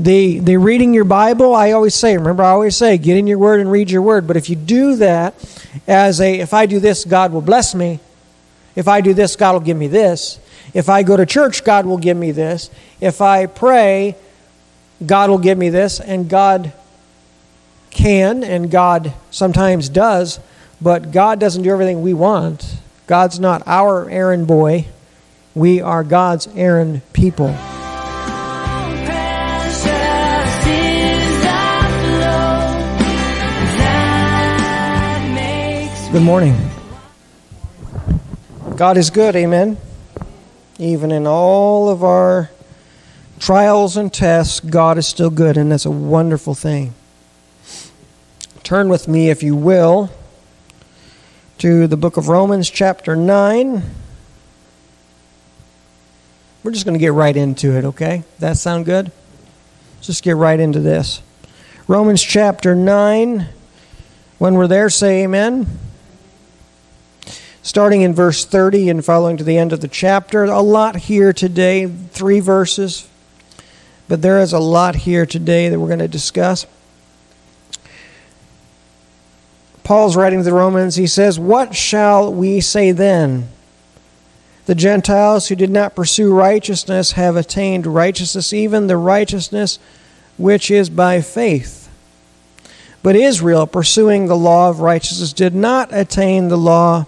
The, the reading your Bible, I always say, remember, I always say, get in your word and read your word. But if you do that as a, if I do this, God will bless me. If I do this, God will give me this. If I go to church, God will give me this. If I pray, God will give me this. And God can, and God sometimes does, but God doesn't do everything we want. God's not our errand boy. We are God's errand people. Good morning. God is good, amen. Even in all of our trials and tests, God is still good, and that's a wonderful thing. Turn with me, if you will, to the book of Romans, chapter 9. We're just going to get right into it, okay? That sound good? Let's just get right into this. Romans chapter 9. When we're there, say amen. Starting in verse 30 and following to the end of the chapter. A lot here today, three verses, but there is a lot here today that we're going to discuss. Paul's writing to the Romans. He says, What shall we say then? The Gentiles who did not pursue righteousness have attained righteousness, even the righteousness which is by faith. But Israel, pursuing the law of righteousness, did not attain the law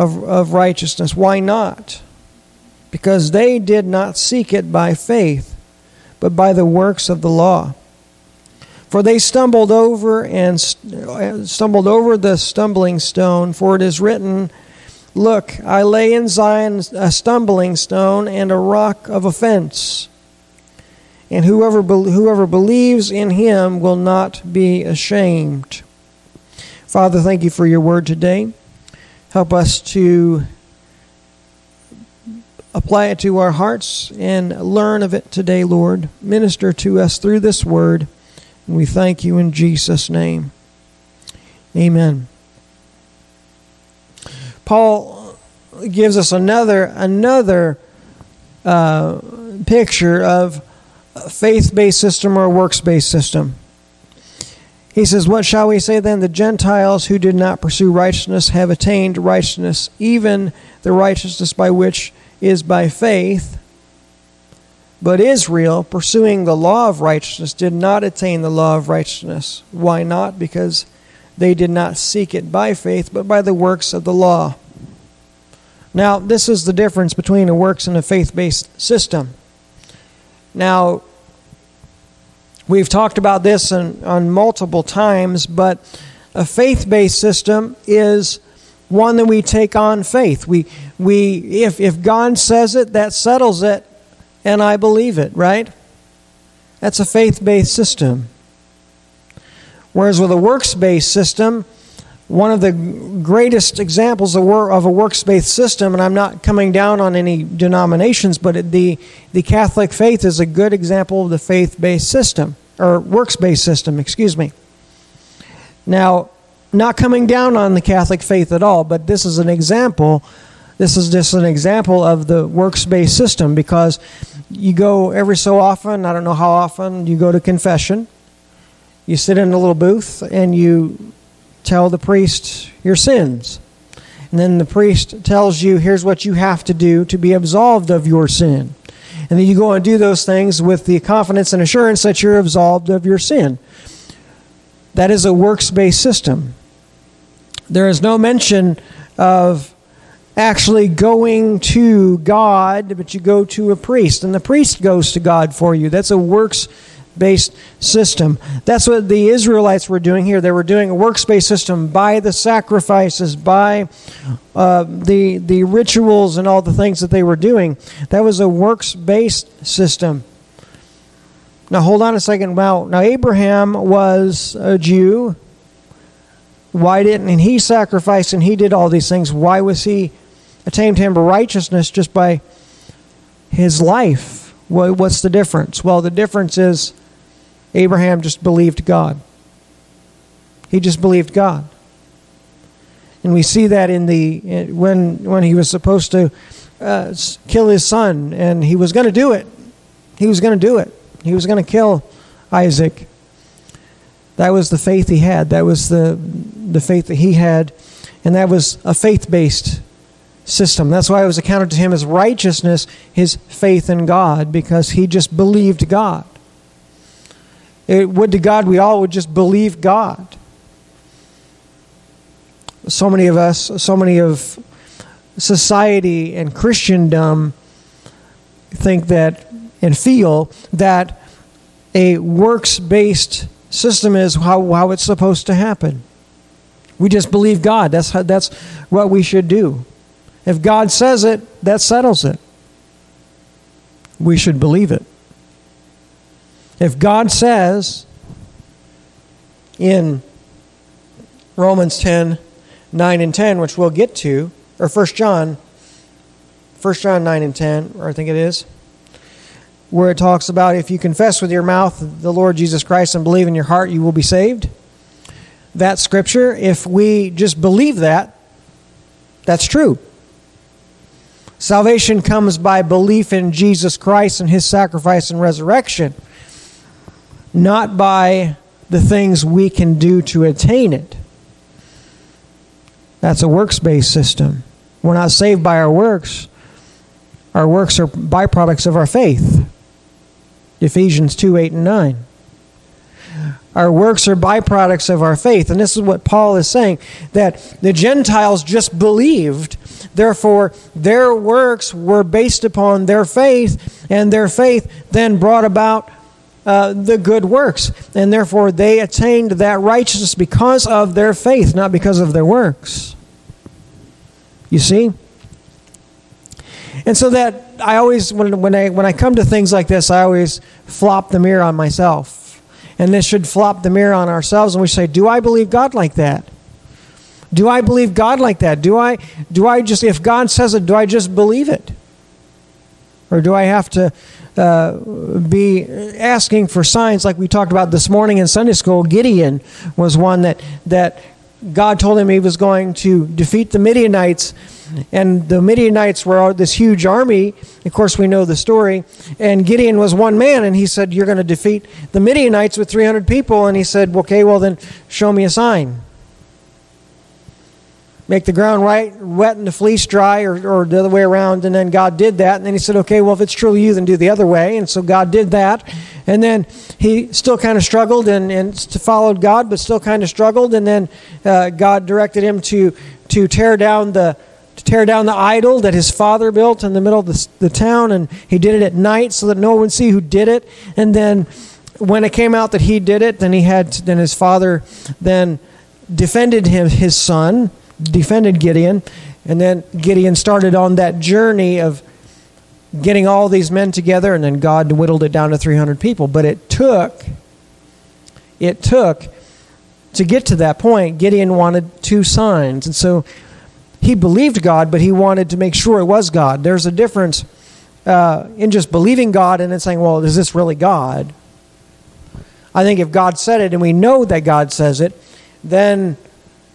of, of righteousness. Why not? Because they did not seek it by faith, but by the works of the law. For they stumbled over and uh, stumbled over the stumbling stone, for it is written, Look, I lay in Zion a stumbling stone and a rock of offense. And whoever, whoever believes in him will not be ashamed. Father, thank you for your word today. Help us to apply it to our hearts and learn of it today, Lord. Minister to us through this word. And we thank you in Jesus' name. Amen. Paul gives us another another uh, picture of faith-based system or works-based system. He says, What shall we say then? The Gentiles who did not pursue righteousness have attained righteousness, even the righteousness by which is by faith. But Israel, pursuing the law of righteousness, did not attain the law of righteousness. Why not? Because they did not seek it by faith, but by the works of the law. Now, this is the difference between a works and a faith based system. Now, we've talked about this on, on multiple times, but a faith based system is one that we take on faith. We, we, if, if God says it, that settles it, and I believe it, right? That's a faith based system. Whereas with a works based system, one of the greatest examples of, a works based system, and I'm not coming down on any denominations, but the, the Catholic faith is a good example of the faith based system, or works based system, excuse me. Now, not coming down on the Catholic faith at all, but this is an example. This is just an example of the works based system because you go every so often, I don't know how often, you go to confession. You sit in a little booth and you tell the priest your sins. And then the priest tells you, here's what you have to do to be absolved of your sin. And then you go and do those things with the confidence and assurance that you're absolved of your sin. That is a works based system. There is no mention of actually going to God, but you go to a priest, and the priest goes to God for you. That's a works based system. That's what the Israelites were doing here. They were doing a works based system by the sacrifices, by uh, the, the rituals, and all the things that they were doing. That was a works based system. Now, hold on a second. Now, now, Abraham was a Jew. Why didn't and he sacrifice and he did all these things? Why was he attained him righteousness just by his life? What's the difference? Well, the difference is Abraham just believed God. He just believed God. And we see that in the when when he was supposed to uh, kill his son, and he was going to do it. He was going to do it. He was going to kill Isaac. That was the faith he had. That was the, the faith that he had. And that was a faith based system. That's why it was accounted to him as righteousness, his faith in God, because he just believed God. It would to God we all would just believe God. So many of us, so many of society and Christendom think that and feel that a works based system is how, how it's supposed to happen. We just believe God. That's, how, that's what we should do. If God says it, that settles it. We should believe it. If God says in Romans 10, 9 and 10, which we'll get to, or 1 John, 1 John 9 and 10, or I think it is, where it talks about if you confess with your mouth the Lord Jesus Christ and believe in your heart, you will be saved. That scripture, if we just believe that, that's true. Salvation comes by belief in Jesus Christ and his sacrifice and resurrection, not by the things we can do to attain it. That's a works based system. We're not saved by our works, our works are byproducts of our faith. Ephesians 2 8 and 9. Our works are byproducts of our faith. And this is what Paul is saying that the Gentiles just believed Therefore, their works were based upon their faith, and their faith then brought about uh, the good works. And therefore, they attained that righteousness because of their faith, not because of their works. You see? And so that I always, when, when, I, when I come to things like this, I always flop the mirror on myself. And this should flop the mirror on ourselves, and we say, Do I believe God like that? Do I believe God like that? Do I do I just if God says it, do I just believe it? Or do I have to uh, be asking for signs like we talked about this morning in Sunday school? Gideon was one that that God told him he was going to defeat the Midianites. And the Midianites were this huge army. Of course, we know the story. And Gideon was one man, and he said, You're going to defeat the Midianites with 300 people. And he said, Okay, well, then show me a sign make the ground right, wet and the fleece dry, or, or the other way around. And then God did that. And then he said, okay, well, if it's truly you, then do the other way. And so God did that. And then he still kind of struggled and, and followed God, but still kind of struggled. And then uh, God directed him to, to tear down the to tear down the idol that his father built in the middle of the, the town. And he did it at night so that no one would see who did it. And then when it came out that he did it, then he had then his father then defended him his son defended Gideon. And then Gideon started on that journey of getting all these men together, and then God whittled it down to 300 people. But it took, it took, to get to that point, Gideon wanted two signs. And so he believed God, but he wanted to make sure it was God. There's a difference uh, in just believing God and then saying, well, is this really God? I think if God said it and we know that God says it, then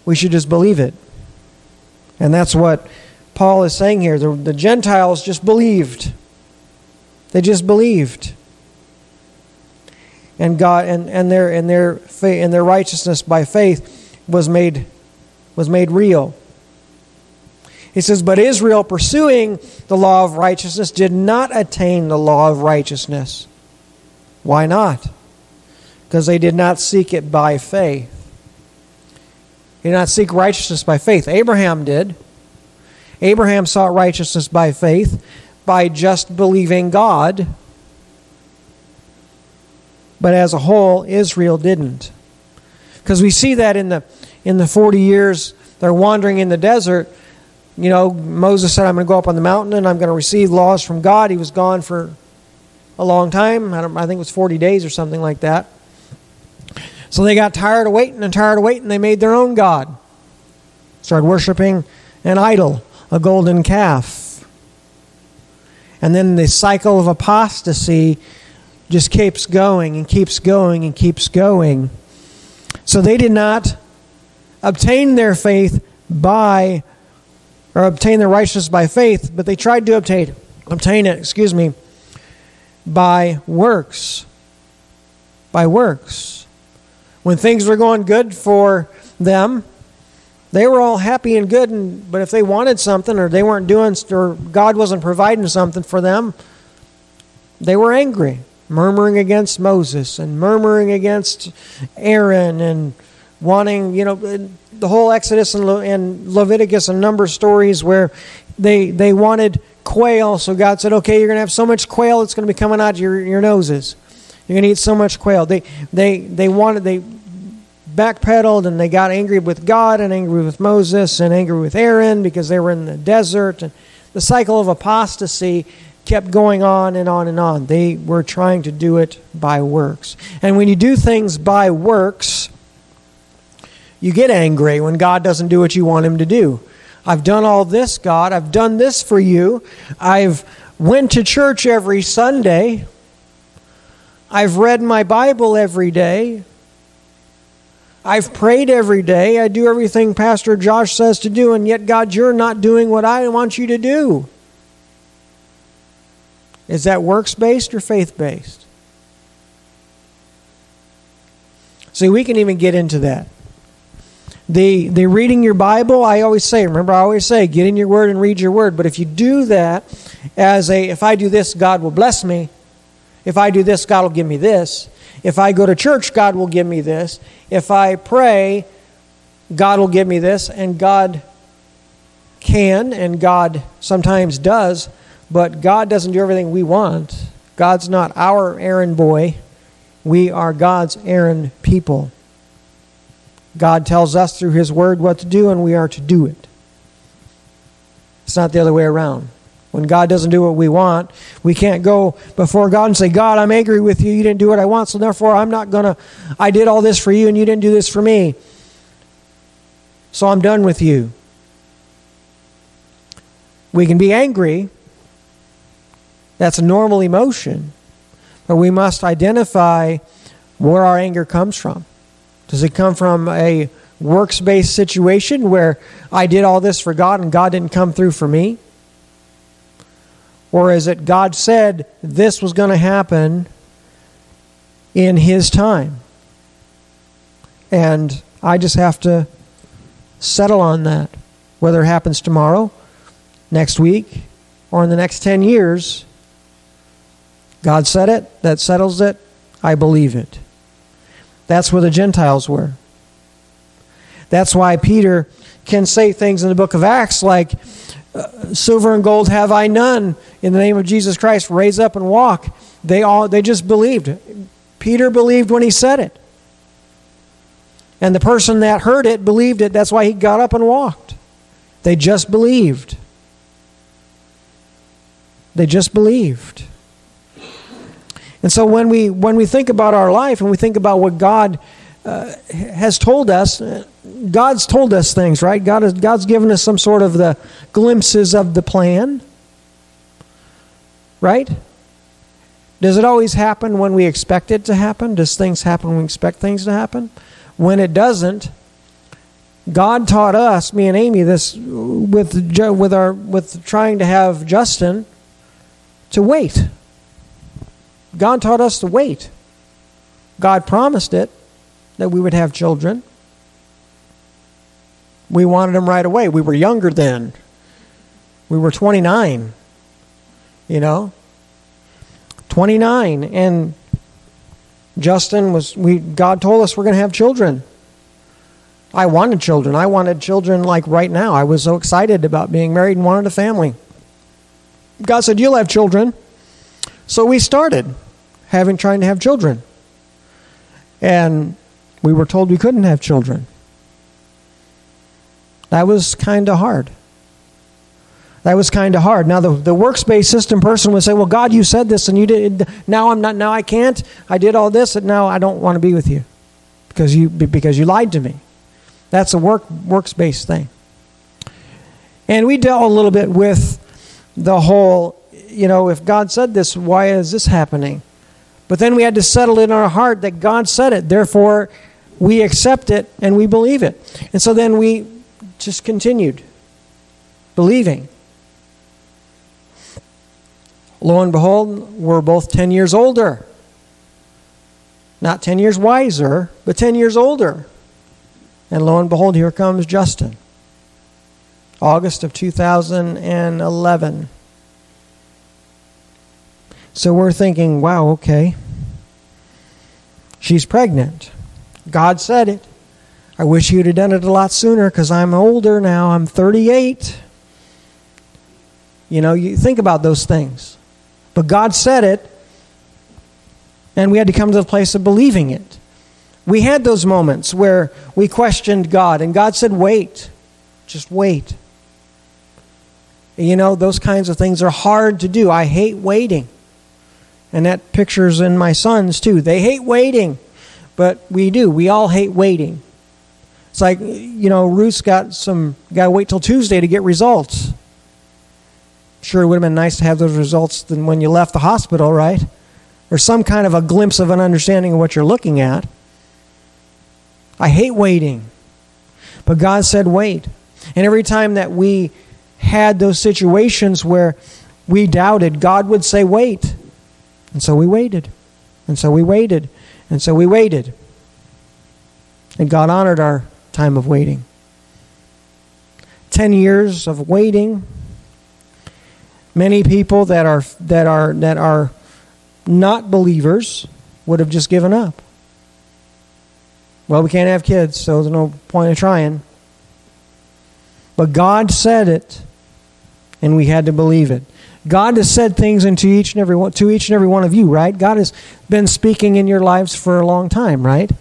we should just believe it. And that's what Paul is saying here. The, the Gentiles just believed. They just believed. And God and, and their and their faith and their righteousness by faith was made was made real. He says, But Israel, pursuing the law of righteousness, did not attain the law of righteousness. Why not? Because they did not seek it by faith. He did not seek righteousness by faith. Abraham did. Abraham sought righteousness by faith, by just believing God. But as a whole, Israel didn't. Because we see that in the, in the 40 years they're wandering in the desert. You know, Moses said, I'm going to go up on the mountain and I'm going to receive laws from God. He was gone for a long time. I, I think it was 40 days or something like that. So they got tired of waiting and tired of waiting. They made their own God. Started worshiping an idol, a golden calf. And then the cycle of apostasy just keeps going and keeps going and keeps going. So they did not obtain their faith by, or obtain their righteousness by faith, but they tried to obtain, obtain it, excuse me, by works. by works. When things were going good for them, they were all happy and good, and, but if they wanted something or they weren't doing, or God wasn't providing something for them, they were angry, murmuring against Moses and murmuring against Aaron and wanting, you know, the whole Exodus and, Le- and Leviticus and number stories where they, they wanted quail. So God said, okay, you're going to have so much quail, it's going to be coming out your, your noses. You're going to eat so much quail. They, they, they wanted, they backpedaled and they got angry with God and angry with Moses and angry with Aaron because they were in the desert. And the cycle of apostasy kept going on and on and on. They were trying to do it by works. And when you do things by works, you get angry when God doesn't do what you want him to do. I've done all this, God. I've done this for you. I've went to church every Sunday. I've read my Bible every day. I've prayed every day. I do everything Pastor Josh says to do, and yet, God, you're not doing what I want you to do. Is that works based or faith based? See, we can even get into that. The, the reading your Bible, I always say, remember, I always say, get in your word and read your word. But if you do that as a, if I do this, God will bless me. If I do this, God will give me this. If I go to church, God will give me this. If I pray, God will give me this. And God can, and God sometimes does, but God doesn't do everything we want. God's not our errand boy. We are God's errand people. God tells us through His Word what to do, and we are to do it. It's not the other way around. When God doesn't do what we want, we can't go before God and say, God, I'm angry with you. You didn't do what I want, so therefore I'm not going to, I did all this for you and you didn't do this for me. So I'm done with you. We can be angry. That's a normal emotion. But we must identify where our anger comes from. Does it come from a works based situation where I did all this for God and God didn't come through for me? Or is it God said this was going to happen in His time? And I just have to settle on that. Whether it happens tomorrow, next week, or in the next 10 years, God said it, that settles it, I believe it. That's where the Gentiles were. That's why Peter can say things in the book of Acts like, Silver and gold have I none. In the name of Jesus Christ, raise up and walk. They all they just believed. Peter believed when he said it. And the person that heard it believed it. That's why he got up and walked. They just believed. They just believed. And so when we when we think about our life and we think about what God uh, has told us, God's told us things, right? God has, God's given us some sort of the glimpses of the plan, right? Does it always happen when we expect it to happen? Does things happen when we expect things to happen? When it doesn't, God taught us, me and Amy, this with with our with trying to have Justin to wait. God taught us to wait. God promised it that we would have children. We wanted them right away. We were younger then. We were 29. You know? 29 and Justin was we God told us we're going to have children. I wanted children. I wanted children like right now. I was so excited about being married and wanted a family. God said, "You'll have children." So we started having trying to have children. And we were told we couldn't have children. That was kind of hard. That was kind of hard. Now the, the works-based system person would say, "Well, God, you said this, and you did. Now I'm not. Now I can't. I did all this, and now I don't want to be with you because you because you lied to me." That's a work works-based thing. And we dealt a little bit with the whole, you know, if God said this, why is this happening? But then we had to settle in our heart that God said it. Therefore, we accept it and we believe it. And so then we just continued believing. Lo and behold, we're both 10 years older. Not 10 years wiser, but 10 years older. And lo and behold, here comes Justin. August of 2011. So we're thinking, wow, okay. She's pregnant. God said it. I wish you'd have done it a lot sooner because I'm older now. I'm 38. You know, you think about those things. But God said it, and we had to come to the place of believing it. We had those moments where we questioned God, and God said, Wait, just wait. You know, those kinds of things are hard to do. I hate waiting. And that picture's in my sons too. They hate waiting, but we do. We all hate waiting. It's like, you know, Ruth's got some, got to wait till Tuesday to get results. Sure, it would have been nice to have those results than when you left the hospital, right? Or some kind of a glimpse of an understanding of what you're looking at. I hate waiting. But God said, wait. And every time that we had those situations where we doubted, God would say, wait. And so we waited. And so we waited. And so we waited. And God honored our time of waiting. Ten years of waiting Many people that are that are that are not believers would have just given up. Well, we can't have kids, so there's no point of trying. But God said it, and we had to believe it. God has said things into each and every one, to each and every one of you, right? God has been speaking in your lives for a long time, right?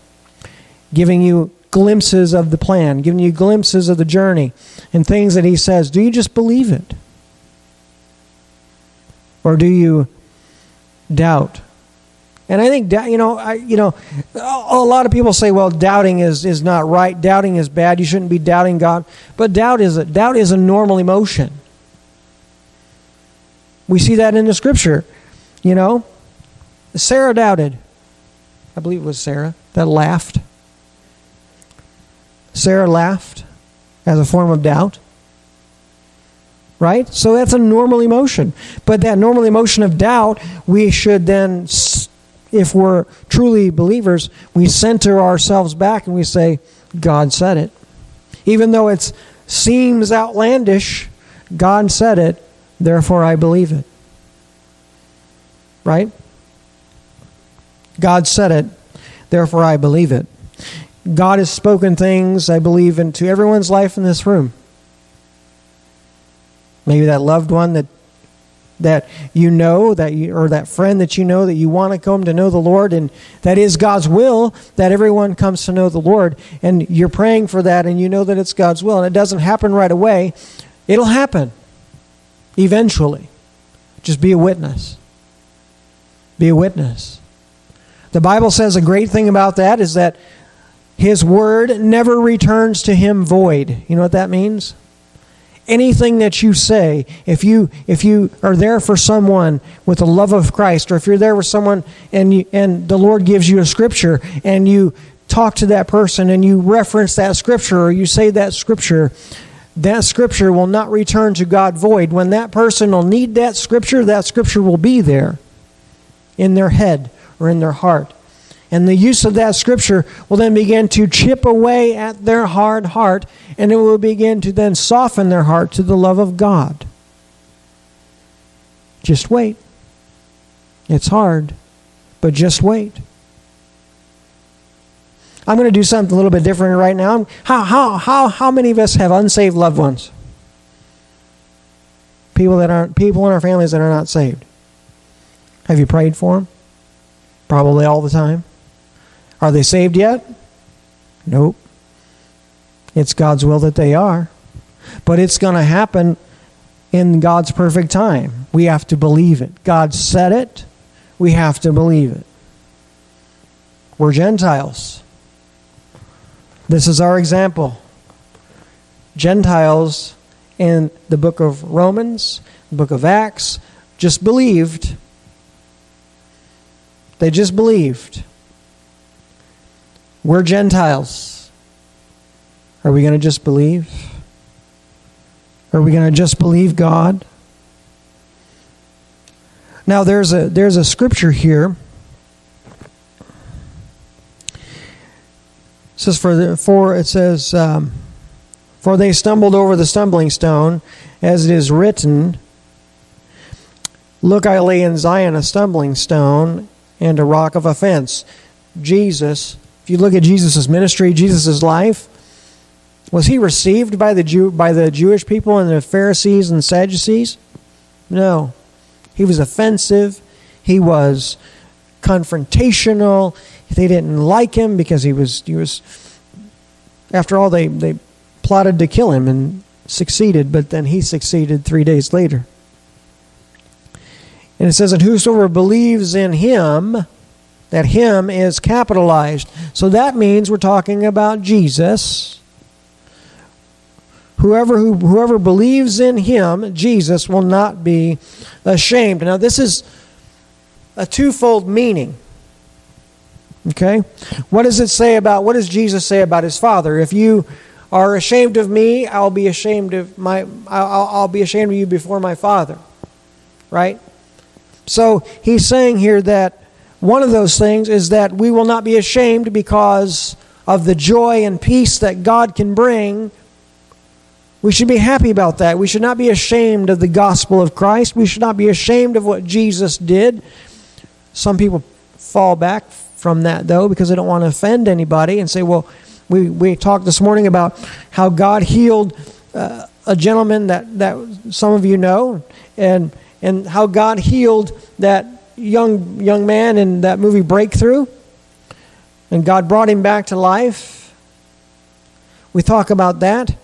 Giving you glimpses of the plan, giving you glimpses of the journey, and things that He says. Do you just believe it? or do you doubt? And I think you know, I, you know, a lot of people say, "Well, doubting is, is not right. Doubting is bad. You shouldn't be doubting God." But doubt is a, doubt is a normal emotion. We see that in the Scripture. You know, Sarah doubted. I believe it was Sarah that laughed. Sarah laughed as a form of doubt right? So that's a normal emotion. But that normal emotion of doubt, we should then, if we're truly believers, we center ourselves back and we say, God said it. Even though it seems outlandish, God said it, therefore I believe it. Right? God said it, therefore I believe it. God has spoken things, I believe, into everyone's life in this room. Maybe that loved one that that you know that you, or that friend that you know that you want to come to know the Lord and that is God's will that everyone comes to know the Lord and you're praying for that and you know that it's God's will and it doesn't happen right away it'll happen eventually just be a witness. Be a witness. The Bible says a great thing about that is that his word never returns to him void. You know what that means? Anything that you say if you if you are there for someone with the love of christ or if you're there with someone and you, and the lord gives you a scripture and you talk to that person and you reference that scripture or you say that scripture that scripture will not return to god void when that person will need that scripture that scripture will be there in their head or in their heart and the use of that scripture will then begin to chip away at their hard heart, and it will begin to then soften their heart to the love of God. Just wait. It's hard, but just wait. I'm going to do something a little bit different right now. How, how, how, how many of us have unsaved loved ones? People that aren't people in our families that are not saved. Have you prayed for them? Probably all the time. Are they saved yet? Nope. It's God's will that they are. But it's going to happen in God's perfect time. We have to believe it. God said it. We have to believe it. We're Gentiles. This is our example. Gentiles in the book of Romans, the book of Acts, just believed. They just believed. We're Gentiles. Are we going to just believe? Are we going to just believe God? Now there's a there's a scripture here says for the, for it says um, for they stumbled over the stumbling stone, as it is written. Look, I lay in Zion a stumbling stone and a rock of offense. Jesus, if you look at Jesus' ministry, Jesus' life, was he received by the Jew, by the Jewish people and the Pharisees and Sadducees? No. He was offensive. He was confrontational. They didn't like him because he was he was after all they, they plotted to kill him and succeeded, but then he succeeded three days later. And it says, And whosoever believes in him, that him is capitalized. So that means we're talking about Jesus. Whoever who, whoever believes in him, Jesus, will not be ashamed. Now this is a twofold meaning. Okay? What does it say about what does Jesus say about his Father? If you are ashamed of me, I'll be ashamed of my I'll, I'll be ashamed of you before my Father. Right? So he's saying here that one of those things is that we will not be ashamed because of the joy and peace that God can bring. We should be happy about that. We should not be ashamed of the gospel of Christ. We should not be ashamed of what Jesus did. Some people fall back from that, though, because they don't want to offend anybody and say, well, we, we talked this morning about how God healed uh, a gentleman that, that some of you know, and, and how God healed that young, young man in that movie Breakthrough, and God brought him back to life. We talk about that.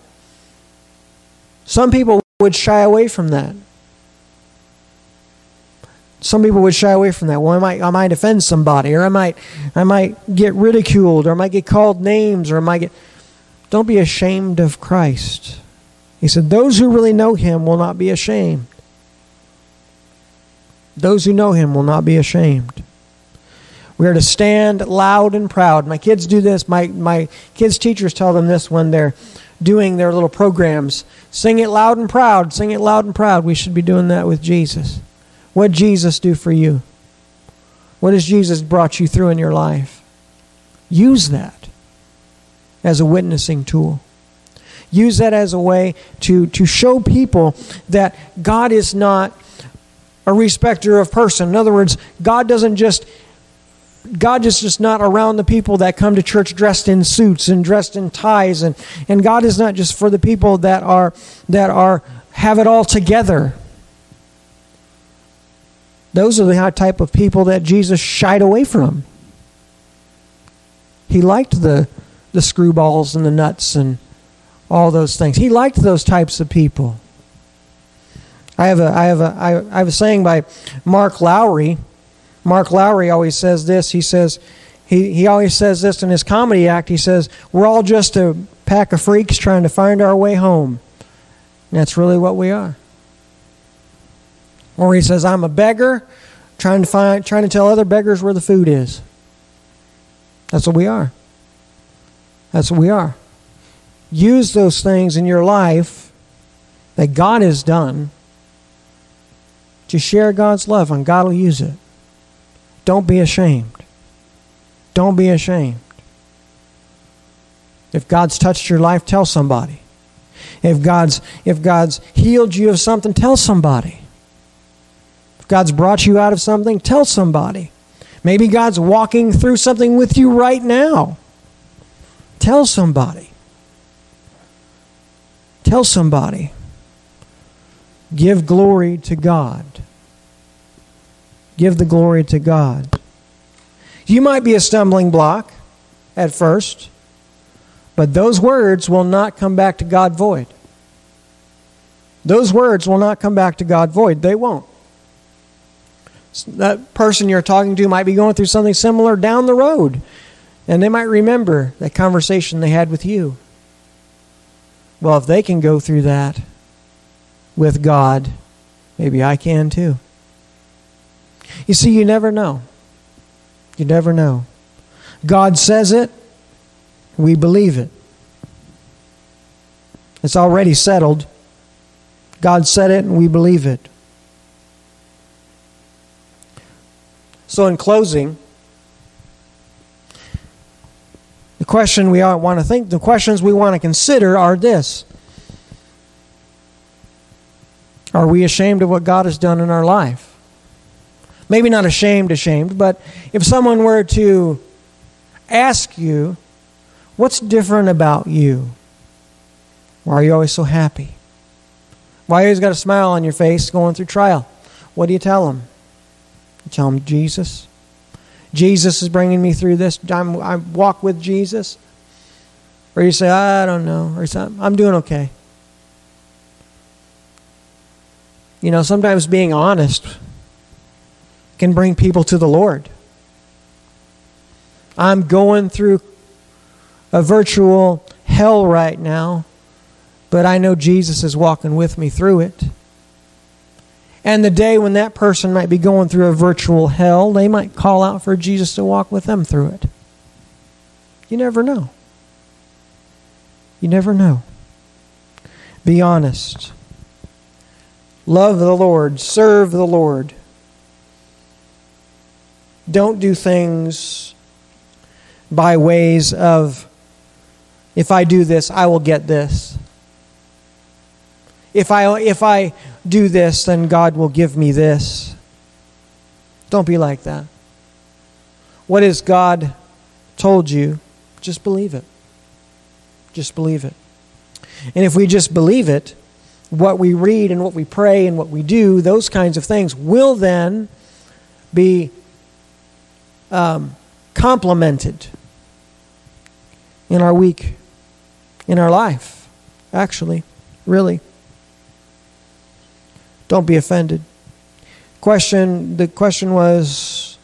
Some people would shy away from that some people would shy away from that. Well, I might, I might offend somebody, or I might, I might get ridiculed, or I might get called names, or I might get. Don't be ashamed of Christ. He said, Those who really know him will not be ashamed. Those who know him will not be ashamed. We are to stand loud and proud. My kids do this. My, my kids' teachers tell them this when they're doing their little programs. Sing it loud and proud. Sing it loud and proud. We should be doing that with Jesus. What Jesus do for you? What has Jesus brought you through in your life? Use that as a witnessing tool. Use that as a way to, to show people that God is not a respecter of person. In other words, God doesn't just God is just not around the people that come to church dressed in suits and dressed in ties and, and God is not just for the people that are that are have it all together. Those are the type of people that Jesus shied away from. He liked the, the screwballs and the nuts and all those things. He liked those types of people. I have a, I have a, I have a saying by Mark Lowry. Mark Lowry always says this. He says, he, he always says this in his comedy act. He says, We're all just a pack of freaks trying to find our way home. And that's really what we are. Or he says, I'm a beggar trying to find trying to tell other beggars where the food is. That's what we are. That's what we are. Use those things in your life that God has done to share God's love, and God will use it. Don't be ashamed. Don't be ashamed. If God's touched your life, tell somebody. If God's if God's healed you of something, tell somebody. God's brought you out of something, tell somebody. Maybe God's walking through something with you right now. Tell somebody. Tell somebody. Give glory to God. Give the glory to God. You might be a stumbling block at first, but those words will not come back to God void. Those words will not come back to God void. They won't that person you're talking to might be going through something similar down the road. And they might remember that conversation they had with you. Well, if they can go through that with God, maybe I can too. You see, you never know. You never know. God says it, we believe it. It's already settled. God said it, and we believe it. So, in closing, the question we want to think, the questions we want to consider are this Are we ashamed of what God has done in our life? Maybe not ashamed, ashamed, but if someone were to ask you, What's different about you? Why are you always so happy? Why you always got a smile on your face going through trial? What do you tell them? You tell them Jesus. Jesus is bringing me through this. I'm, I walk with Jesus. Or you say, I don't know. Or say, I'm doing okay. You know, sometimes being honest can bring people to the Lord. I'm going through a virtual hell right now, but I know Jesus is walking with me through it. And the day when that person might be going through a virtual hell, they might call out for Jesus to walk with them through it. You never know. You never know. Be honest. Love the Lord. Serve the Lord. Don't do things by ways of, if I do this, I will get this. If I, if I do this, then God will give me this. Don't be like that. What has God told you? Just believe it. Just believe it. And if we just believe it, what we read and what we pray and what we do, those kinds of things, will then be um, complemented in our week, in our life, actually, really. Don't be offended. Question the question was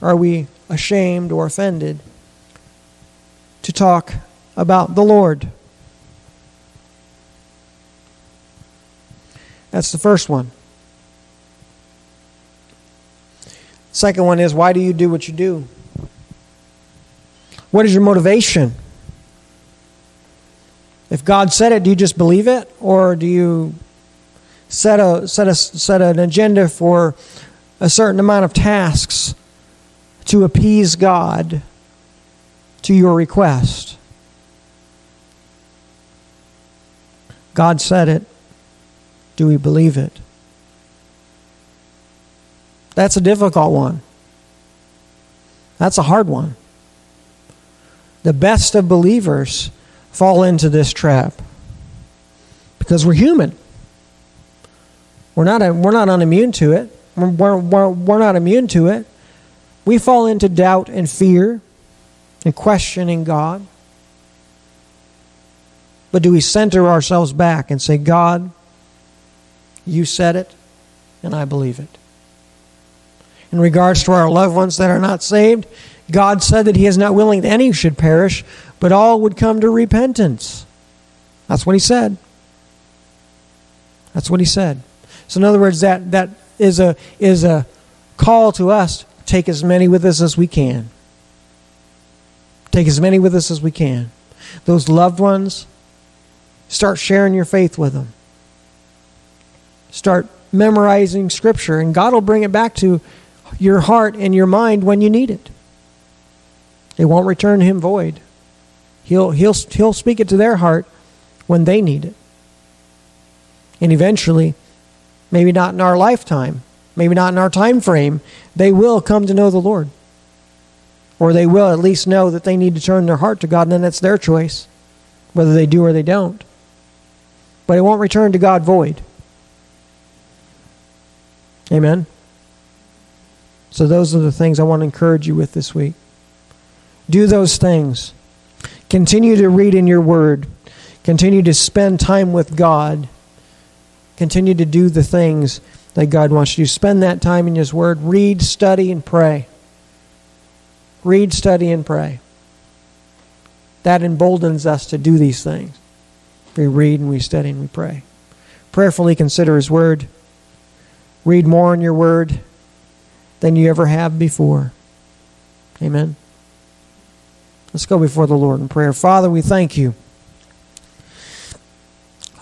are we ashamed or offended to talk about the Lord? That's the first one. Second one is why do you do what you do? What is your motivation? If God said it, do you just believe it or do you set a set a set an agenda for a certain amount of tasks to appease God to your request. God said it. Do we believe it? That's a difficult one. That's a hard one. The best of believers fall into this trap because we're human. We're not, a, we're not unimmune to it. We're, we're, we're not immune to it. We fall into doubt and fear and questioning God. But do we center ourselves back and say, God, you said it, and I believe it? In regards to our loved ones that are not saved, God said that He is not willing that any should perish, but all would come to repentance. That's what He said. That's what He said. So in other words, that, that is, a, is a call to us take as many with us as we can. Take as many with us as we can. Those loved ones, start sharing your faith with them. Start memorizing Scripture, and God will bring it back to your heart and your mind when you need it. It won't return Him void. He'll, he'll, he'll speak it to their heart when they need it. And eventually, maybe not in our lifetime, maybe not in our time frame, they will come to know the Lord. Or they will at least know that they need to turn their heart to God, and then it's their choice, whether they do or they don't. But it won't return to God void. Amen. So, those are the things I want to encourage you with this week. Do those things. Continue to read in your word. Continue to spend time with God Continue to do the things that God wants you to spend that time in His Word. Read, study, and pray. Read, study, and pray. That emboldens us to do these things. We read and we study and we pray. Prayerfully consider His Word. Read more in your Word than you ever have before. Amen. Let's go before the Lord in prayer. Father, we thank you.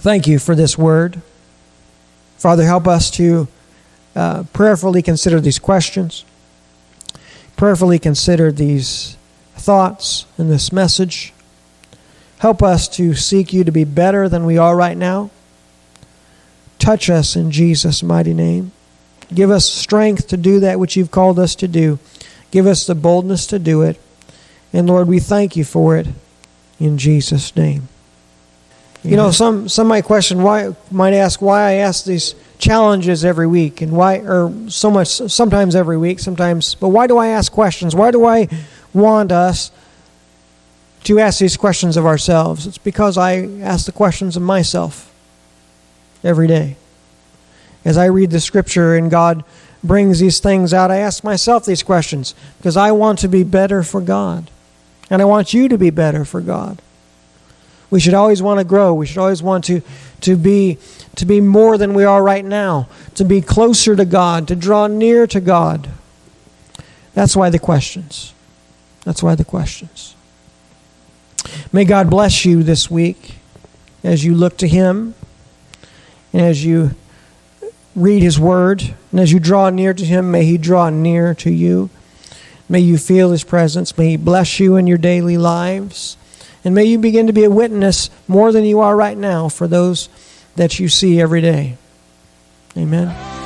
Thank you for this Word. Father, help us to uh, prayerfully consider these questions, prayerfully consider these thoughts in this message. Help us to seek you to be better than we are right now. Touch us in Jesus' mighty name. Give us strength to do that which you've called us to do. Give us the boldness to do it. And Lord, we thank you for it in Jesus' name. You know, some some might question why might ask why I ask these challenges every week and why or so much sometimes every week, sometimes but why do I ask questions? Why do I want us to ask these questions of ourselves? It's because I ask the questions of myself every day. As I read the scripture and God brings these things out, I ask myself these questions because I want to be better for God. And I want you to be better for God. We should always want to grow. We should always want to, to, be, to be more than we are right now, to be closer to God, to draw near to God. That's why the questions. That's why the questions. May God bless you this week as you look to Him and as you read His Word and as you draw near to Him. May He draw near to you. May you feel His presence. May He bless you in your daily lives. And may you begin to be a witness more than you are right now for those that you see every day. Amen.